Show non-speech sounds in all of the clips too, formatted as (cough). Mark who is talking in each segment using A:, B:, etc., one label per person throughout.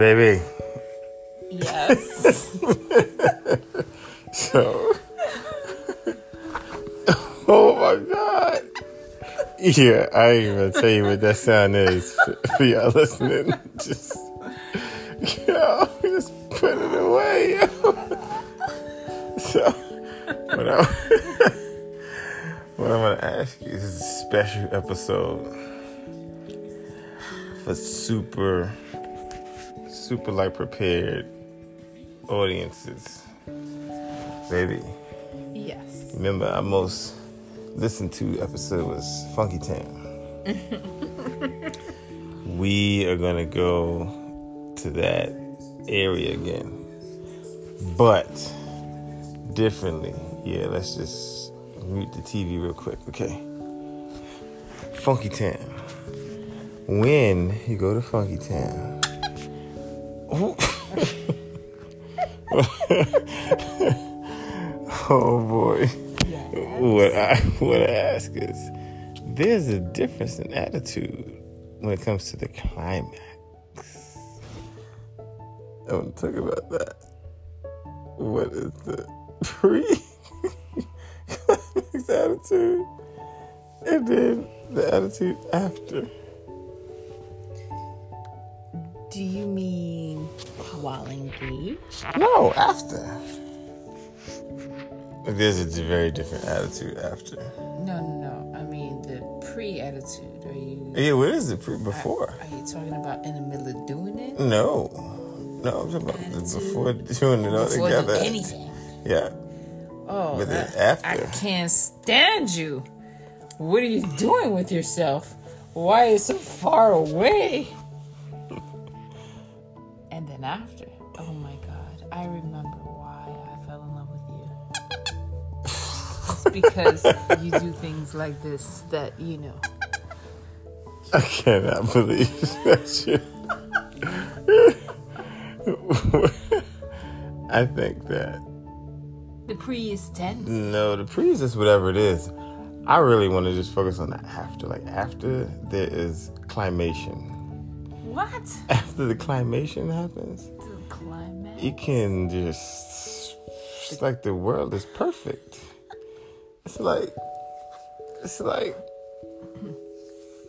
A: Baby.
B: Yes. (laughs)
A: So. (laughs) oh my God. Yeah, I ain't even tell you what that sound is (laughs) for, y'all listening. Just, yo, just put it away, yo. So, what I, what I'm gonna ask you is a special episode for super, super like prepared audiences, baby.
B: yes.
A: Remember, our most listened to episode was Funky Town. (laughs) we are gonna go to that area again, but differently. Yeah, let's just mute the TV real quick, okay? Funky Town. When you go to Funky Town, Oh. (laughs) oh boy. What I what I ask is, there's a difference in attitude when it comes to the climax. I want to talk about that. What is the pre climax (laughs) attitude, and then the attitude after?
B: Do you mean while engaged?
A: No, after. There's a very different attitude after.
B: No, no, no. I mean the pre-attitude. Are you?
A: Yeah, what is the pre before?
B: Are you talking about in the middle of doing it?
A: No. No, I'm talking about the before doing it all
B: Before
A: together.
B: doing anything?
A: Yeah.
B: Oh,
A: But then
B: I-
A: after.
B: I can't stand you. What are you doing with yourself? Why are you so far away? And after, oh my god, I remember why I fell in love with you. It's because you do things like this that you know.
A: I cannot believe that you. (laughs) I think that
B: The pre is tense.
A: no, the pre is just whatever it is. I really want to just focus on the after. Like after there is climation.
B: What?
A: After the climation happens,
B: The climax.
A: you can just it's like the world is perfect. It's like it's like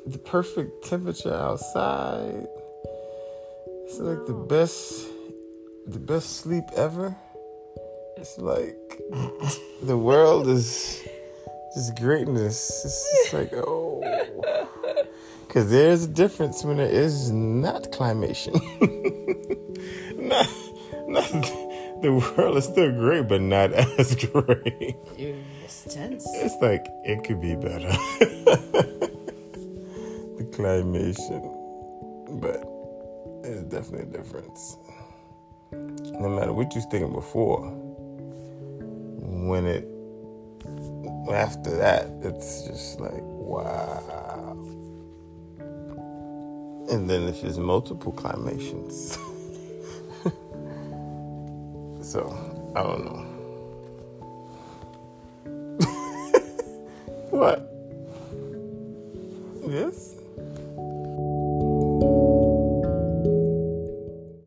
A: the perfect temperature outside. It's like the best the best sleep ever. It's like the world is just greatness. It's just like oh because there's a difference when there is not climation. (laughs) not, not, the world is still great, but not (laughs) as great.
B: You're tense.
A: It's like it could be better. (laughs) the climation, but there's definitely a difference. No matter what you was thinking before, when it after that, it's just like, wow. And then it's just multiple climations. (laughs) so, I don't know. (laughs) what? Yes?